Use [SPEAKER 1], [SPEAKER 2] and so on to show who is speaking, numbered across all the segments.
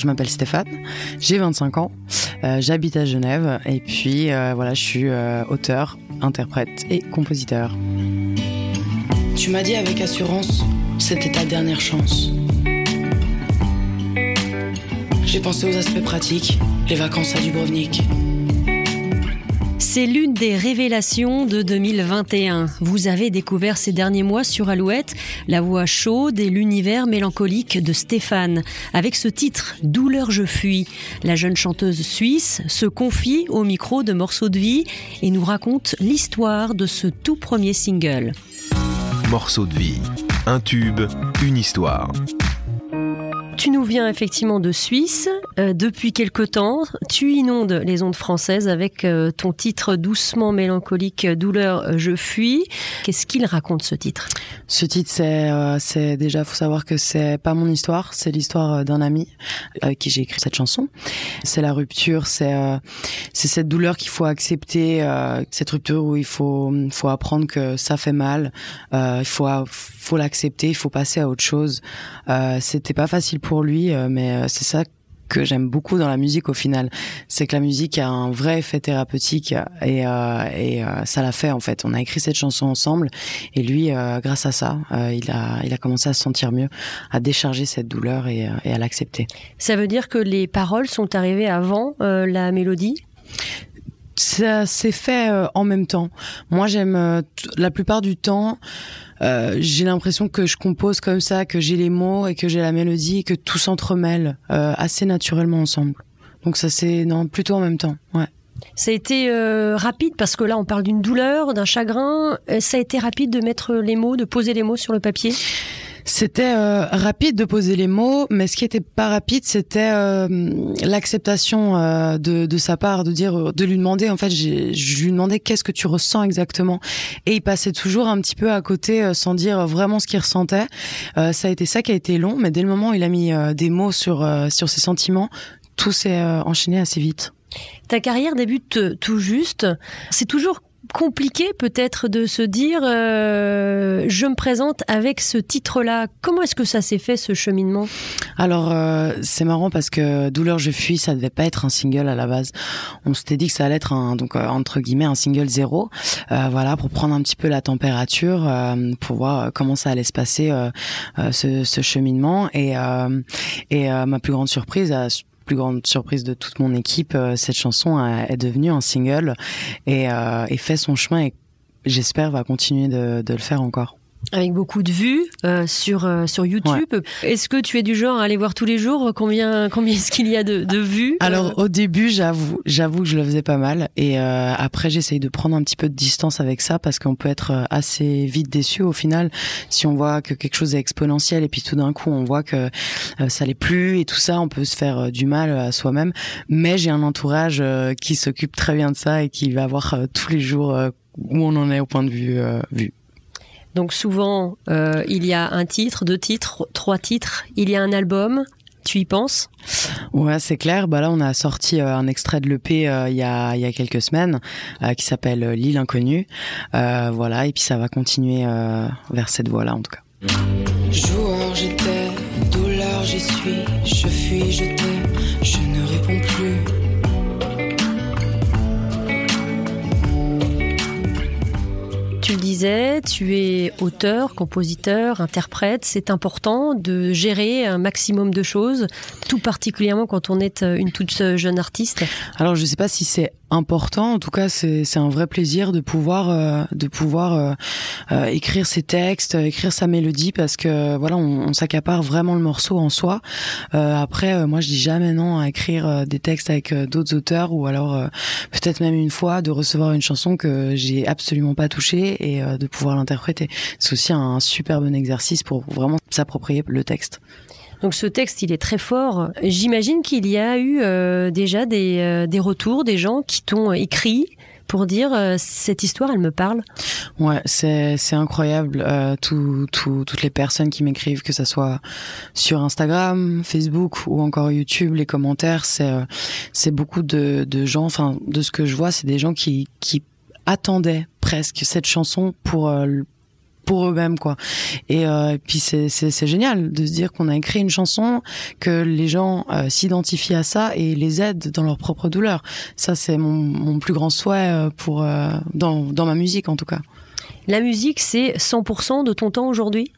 [SPEAKER 1] Je m'appelle Stéphane, j'ai 25 ans, euh, j'habite à Genève et puis euh, voilà, je suis euh, auteur, interprète et compositeur.
[SPEAKER 2] Tu m'as dit avec assurance, c'était ta dernière chance. J'ai pensé aux aspects pratiques, les vacances à Dubrovnik.
[SPEAKER 3] C'est l'une des révélations de 2021. Vous avez découvert ces derniers mois sur Alouette la voix chaude et l'univers mélancolique de Stéphane. Avec ce titre, Douleur je fuis, la jeune chanteuse suisse se confie au micro de Morceaux de vie et nous raconte l'histoire de ce tout premier single.
[SPEAKER 4] Morceaux de vie, un tube, une histoire.
[SPEAKER 3] Tu nous viens effectivement de Suisse euh, depuis quelque temps. Tu inondes les ondes françaises avec euh, ton titre doucement mélancolique Douleur, je fuis. Qu'est-ce qu'il raconte ce titre?
[SPEAKER 1] Ce titre, c'est, euh, c'est déjà, faut savoir que c'est pas mon histoire, c'est l'histoire d'un ami avec qui j'ai écrit cette chanson. C'est la rupture, c'est c'est cette douleur qu'il faut accepter, cette rupture où il faut faut apprendre que ça fait mal, il faut faut l'accepter, il faut passer à autre chose. c'était pas facile pour lui, euh, mais euh, c'est ça que j'aime beaucoup dans la musique au final, c'est que la musique a un vrai effet thérapeutique et, euh, et ça l'a fait en fait. On a écrit cette chanson ensemble et lui, grâce à ça, il a il a commencé à se sentir mieux, à décharger cette douleur et, et à l'accepter.
[SPEAKER 3] Ça veut dire que les paroles sont arrivées avant la mélodie?
[SPEAKER 1] Ça s'est fait en même temps. Moi, j'aime la plupart du temps euh, j'ai l'impression que je compose comme ça, que j'ai les mots et que j'ai la mélodie et que tout s'entremêle euh, assez naturellement ensemble. Donc ça c'est non plutôt en même temps. Ouais.
[SPEAKER 3] Ça a été euh, rapide parce que là on parle d'une douleur, d'un chagrin. Ça a été rapide de mettre les mots, de poser les mots sur le papier?
[SPEAKER 1] C'était euh, rapide de poser les mots, mais ce qui était pas rapide, c'était euh, l'acceptation euh, de, de, sa part, de dire, de lui demander. En fait, je lui demandais qu'est-ce que tu ressens exactement, et il passait toujours un petit peu à côté, sans dire vraiment ce qu'il ressentait. ça a été ça qui a été long, mais dès le moment où il a mis des mots sur sur ses sentiments, tout s'est enchaîné assez vite.
[SPEAKER 3] Ta carrière débute tout juste. C'est toujours compliqué peut-être de se dire euh, je me présente avec ce titre-là. Comment est-ce que ça s'est fait ce cheminement?
[SPEAKER 1] Alors euh, c'est marrant parce que Douleur je fuis ça devait pas être un single à la base. On s'était dit que ça allait être un donc euh, entre guillemets un single zéro. voilà pour prendre un petit peu la température pour voir comment ça allait se passer ce, ce, cheminement et et ma plus grande surprise plus grande surprise de toute mon équipe, euh, cette chanson est devenue un single et, euh, et fait son chemin et j'espère va continuer de, de le faire encore
[SPEAKER 3] avec beaucoup de vues euh, sur euh, sur YouTube. Est-ce que tu es du genre à aller voir tous les jours combien combien est-ce qu'il y a de, de vues
[SPEAKER 1] Alors au début, j'avoue, j'avoue que je le faisais pas mal et euh, après j'essaye de prendre un petit peu de distance avec ça parce qu'on peut être assez vite déçu au final si on voit que quelque chose est exponentiel et puis tout d'un coup on voit que ça l'est plus et tout ça, on peut se faire du mal à soi-même. Mais j'ai un entourage qui s'occupe très bien de ça et qui va voir tous les jours où on en est au point de vue vu.
[SPEAKER 3] Donc souvent, euh, il y a un titre, deux titres, trois titres, il y a un album. Tu y penses?
[SPEAKER 1] Ouais, c'est clair. Bah là, on a sorti euh, un extrait de l'EP euh, il y a il y a quelques semaines qui s'appelle L'île inconnue. voilà, et puis ça va continuer vers cette voie-là en tout cas.
[SPEAKER 2] Joueur, j'étais, douleur, j'y suis, je fuis, je t'aime, je ne réponds plus.
[SPEAKER 3] Disais, tu es auteur, compositeur, interprète. C'est important de gérer un maximum de choses, tout particulièrement quand on est une toute jeune artiste.
[SPEAKER 1] Alors, je ne sais pas si c'est important. En tout cas, c'est un vrai plaisir de pouvoir euh, de pouvoir euh, euh, écrire ses textes, écrire sa mélodie, parce que voilà, on, on s'accapare vraiment le morceau en soi. après, moi, je dis jamais non à écrire des textes avec d'autres auteurs, ou alors peut-être même une fois de recevoir une chanson que j'ai absolument pas touchée et de pouvoir l'interpréter. C'est aussi un super bon exercice pour vraiment s'approprier le texte.
[SPEAKER 3] Donc ce texte, il est très fort. J'imagine qu'il y a eu euh, déjà des, euh, des, retours, des gens qui t'ont écrit pour dire euh, cette histoire, elle me parle.
[SPEAKER 1] Ouais, c'est c'est incroyable. tout, tout, toutes les personnes qui m'écrivent, que ça soit sur Instagram, Facebook ou encore YouTube, les commentaires, c'est c'est beaucoup de, de gens. Enfin, de ce que je vois, c'est des gens qui qui attendaient presque cette chanson pour pour eux-mêmes quoi. Et, euh, puis c'est c'est génial de se dire qu'on a écrit une chanson que les gens euh, s'identifient à ça et les aident dans leur propre douleur. Ça c'est mon, mon plus grand souhait euh, pour dans dans ma musique en tout cas.
[SPEAKER 3] La musique c'est 100% de ton temps aujourd'hui?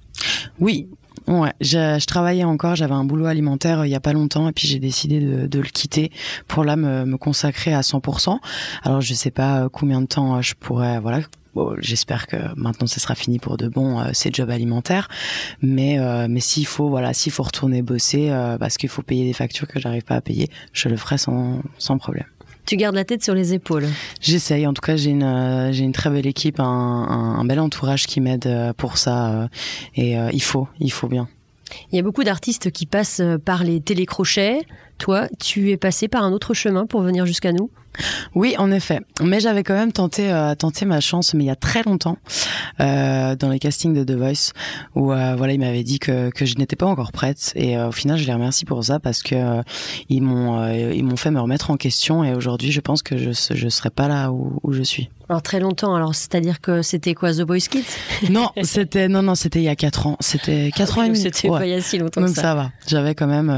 [SPEAKER 1] Oui, Ouais, je, je, travaillais encore, j'avais un boulot alimentaire euh, il y a pas longtemps et puis j'ai décidé de, de, le quitter pour là me, me, consacrer à 100%. Alors je sais pas euh, combien de temps euh, je pourrais, voilà. Bon, J'espère que maintenant ce sera fini pour de bon euh, ces jobs alimentaires, mais mais s'il faut voilà s'il faut retourner bosser parce qu'il faut payer des factures que j'arrive pas à payer, je le ferai sans sans problème.
[SPEAKER 3] Tu gardes la tête sur les épaules.
[SPEAKER 1] J'essaye. En tout cas, j'ai une euh, j'ai une très belle équipe, un, un, bel entourage qui m'aide euh, pour ça. Euh, et il faut, il faut bien.
[SPEAKER 3] Il y a beaucoup d'artistes qui passent par les télécrochets. Toi, tu es passé par un autre chemin pour venir jusqu'à nous?
[SPEAKER 1] Oui, en effet. Mais j'avais quand même tenté, euh, tenté ma chance, mais il y a très longtemps, euh, dans les castings de The Voice, où euh, voilà, il m'avait dit que, je n'étais pas encore prête. Et euh, au final, je les remercie pour ça parce que euh, ils m'ont ils m'ont fait me remettre en question. Et aujourd'hui, je pense que je je serai pas là où, où je suis.
[SPEAKER 3] Alors très longtemps. Alors c'est-à-dire que c'était quoi The Voice Kids?
[SPEAKER 1] Non, c'était non non c'était il y a 4 ans. C'était 4 ans et demi.
[SPEAKER 3] C'était pas il y a si longtemps.
[SPEAKER 1] Donc
[SPEAKER 3] ça.
[SPEAKER 1] ça va. J'avais quand même,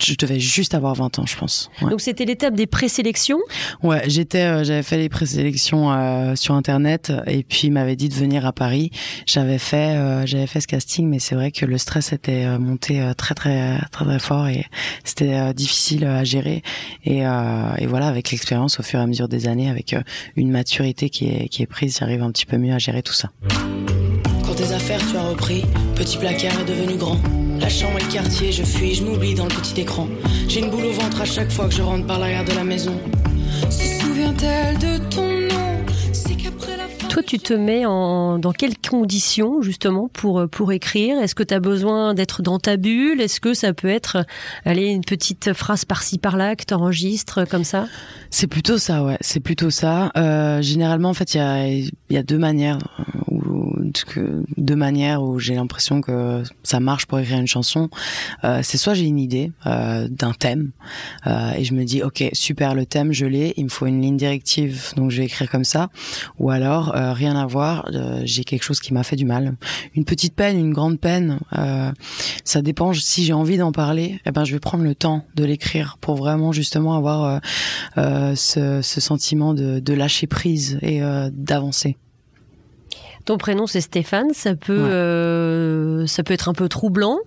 [SPEAKER 1] je devais juste avoir 20 ans, je pense.
[SPEAKER 3] Ouais. Donc c'était l'étape des présélections?
[SPEAKER 1] Ouais, j'étais, euh, j'avais fait les présélections euh, sur internet et puis il m'avait dit de venir à Paris. J'avais fait, euh, j'avais fait ce casting, mais c'est vrai que le stress était euh, monté euh, très très très très fort et c'était difficile à gérer. Et, et voilà, avec l'expérience au fur et à mesure des années, avec une maturité qui est qui est prise, j'arrive un petit peu mieux à gérer tout ça.
[SPEAKER 2] Quand tes affaires tu as repris, petit placard est devenu grand. La chambre et le quartier, je fuis, je m'oublie dans le petit écran. J'ai une boule au ventre à chaque fois que je rentre par l'arrière de la maison. Se souvient-elle de ton
[SPEAKER 3] Tu te mets en, dans quelles conditions justement pour, pour écrire? Est-ce que tu as besoin d'être dans ta bulle? Est-ce que ça peut être allez, une petite phrase par-ci par-là que tu enregistres comme ça?
[SPEAKER 1] C'est plutôt ça, ouais. C'est plutôt ça. Euh, généralement, en fait, il y a, y a deux manières deux manières où j'ai l'impression que ça marche pour écrire une chanson. Euh, c'est soit j'ai une idée euh, d'un thème euh, et je me dis ok super le thème je l'ai, il me faut une ligne directive donc je vais écrire comme ça. Ou alors euh, rien à voir, euh, j'ai quelque chose qui m'a fait du mal, une petite peine, une grande peine. Euh, ça dépend si j'ai envie d'en parler, eh ben je vais prendre le temps de l'écrire pour vraiment justement avoir ce, ce, sentiment de, de lâcher prise et d'avancer.
[SPEAKER 3] Ton prénom c'est Stéphane, ça peut ouais. euh, ça peut être un peu troublant.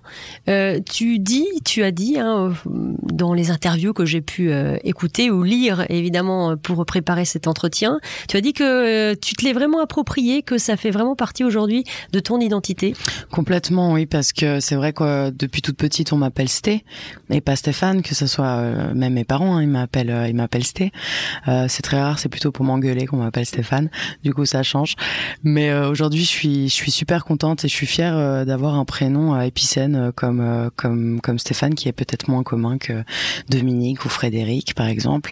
[SPEAKER 3] Euh, tu dis, tu as dit hein, dans les interviews que j'ai pu euh, écouter ou lire évidemment pour préparer cet entretien, tu as dit que euh, tu te l'es vraiment approprié, que ça fait vraiment partie aujourd'hui de ton identité.
[SPEAKER 1] Complètement, oui, parce que c'est vrai que depuis toute petite on m'appelle Sté et pas Stéphane, que ce soit euh, même mes parents, hein, ils m'appellent ils m'appellent Sté. c'est très rare, c'est plutôt pour m'engueuler qu'on m'appelle Stéphane. Du coup ça change, mais aujourd'hui, je suis, je suis super contente et je suis fière euh, un prénom euh, épicène euh, comme, comme, Stéphane, qui est peut-être moins commun que Dominique ou Frédéric, par exemple.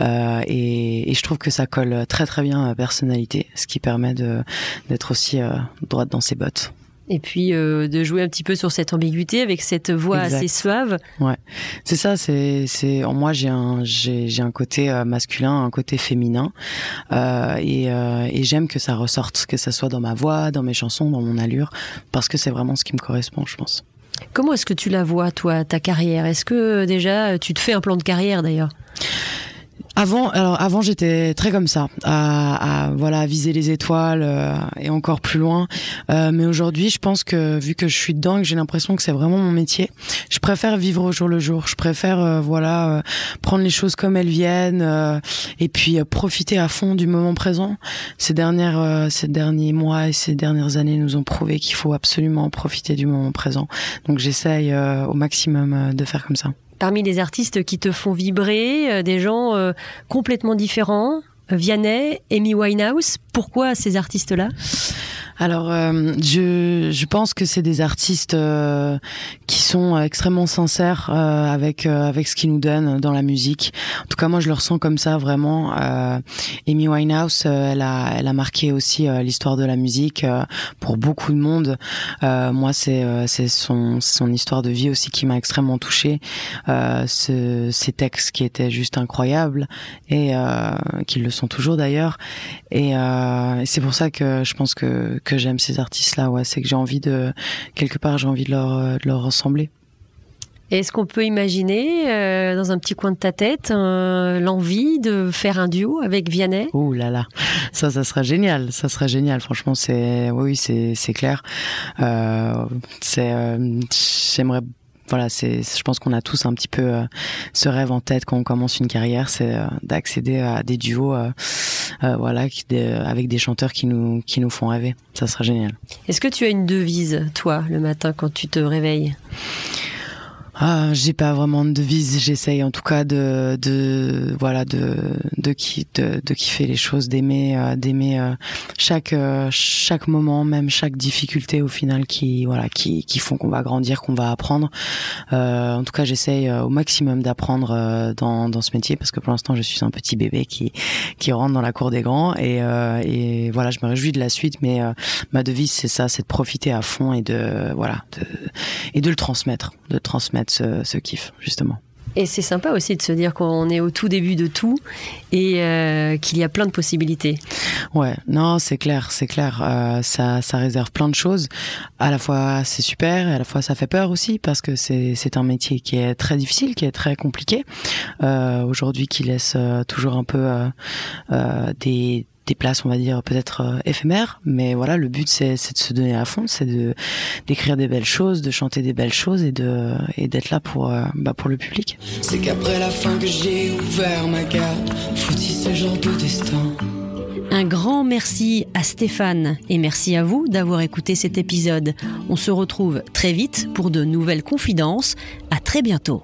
[SPEAKER 1] Euh, et, je trouve que ça colle très très bien à la personnalité, ce qui permet de d'être aussi euh, droite dans ses bottes
[SPEAKER 3] et puis euh, de jouer un petit peu sur cette ambiguïté avec cette voix
[SPEAKER 1] exact.
[SPEAKER 3] assez suave.
[SPEAKER 1] Ouais, c'est ça. C'est c'est en moi j'ai un j'ai j'ai un côté euh, masculin, un côté féminin, euh, et, et j'aime que ça ressorte, que ça soit dans ma voix, dans mes chansons, dans mon allure, parce que c'est vraiment ce qui me correspond, je pense.
[SPEAKER 3] Comment est-ce que tu la vois, toi, ta carrière? Est-ce que déjà tu te fais un plan de carrière d'ailleurs?
[SPEAKER 1] Avant, alors avant j'étais très comme ça, à, à voilà à viser les étoiles euh, et encore plus loin. Euh, mais aujourd'hui, je pense que vu que je suis dedans que j'ai l'impression que c'est vraiment mon métier, je préfère vivre au jour le jour. Je préfère euh, voilà euh, prendre les choses comme elles viennent euh, et puis profiter à fond du moment présent. Ces dernières, ces derniers mois et ces dernières années nous ont prouvé qu'il faut absolument profiter du moment présent. Donc j'essaye au maximum de faire comme ça
[SPEAKER 3] parmi les artistes qui te font vibrer, euh, des gens euh, complètement différents. Vianney, Amy Winehouse, pourquoi ces artistes-là?
[SPEAKER 1] Alors, euh, je, je pense que c'est des artistes euh, qui sont extrêmement sincères avec avec ce qu'ils nous donnent dans la musique. En tout cas, moi, je le ressens comme ça vraiment. Amy Winehouse, elle a elle a marqué aussi l'histoire de la musique pour beaucoup de monde. moi, c'est c'est son son histoire de vie aussi qui m'a extrêmement touchée. Ce, ces textes qui étaient juste incroyables et qui le sont toujours d'ailleurs. Et c'est pour ça que je pense que que j'aime ces artistes-là. Ouais, c'est que j'ai envie de quelque part, j'ai envie de leur de leur ressembler.
[SPEAKER 3] Est-ce qu'on peut imaginer, euh, dans un petit coin de ta tête, euh, l'envie de faire un duo avec Vianney?
[SPEAKER 1] Oh là là, ça, ça serait génial. Ça serait génial. Franchement, c'est, oui, c'est, c'est clair. Euh, c'est, j'aimerais voilà, c'est, je pense qu'on a tous un petit peu ce rêve en tête quand on commence une carrière, c'est d'accéder à des duos, voilà, avec des chanteurs qui nous qui nous font rêver. Ça serait génial.
[SPEAKER 3] Est-ce que tu as une devise, toi, le matin quand tu te réveilles?
[SPEAKER 1] Ah, j'ai pas vraiment de devise. J'essaye en tout cas de, de voilà, de de, qui, de, de kiffer les choses, d'aimer, euh, d'aimer euh, chaque euh, chaque moment, même chaque difficulté au final qui voilà, qui qui font qu'on va grandir, qu'on va apprendre. en tout cas, j'essaye au maximum d'apprendre dans dans ce métier parce que pour l'instant, je suis un petit bébé qui qui rentre dans la cour des grands et et voilà, je me réjouis de la suite. Mais ma devise, c'est ça, c'est de profiter à fond et de voilà, de, et de le transmettre, de transmettre ce, kiff, justement.
[SPEAKER 3] Et c'est sympa aussi de se dire qu'on est au tout début de tout et euh, qu'il y a plein de possibilités.
[SPEAKER 1] Ouais, non, c'est clair, c'est clair. Euh, ça, ça réserve plein de choses. À la fois, c'est super, et à la fois, ça fait peur aussi parce que c'est, c'est un métier qui est très difficile, qui est très compliqué. Euh, aujourd'hui, qui laisse toujours un peu des des places, on va dire peut-être euh, éphémères, mais voilà, le but c'est, de se donner à fond, c'est de d'écrire des belles choses, de chanter des belles choses et de et d'être là pour euh, bah, pour le public.
[SPEAKER 2] C'est qu'après la fin que j'ai ouvert ma carte, foutis ce genre de destin.
[SPEAKER 3] Un grand merci à Stéphane et merci à vous d'avoir écouté cet épisode. On se retrouve très vite pour de nouvelles confidences. À très bientôt.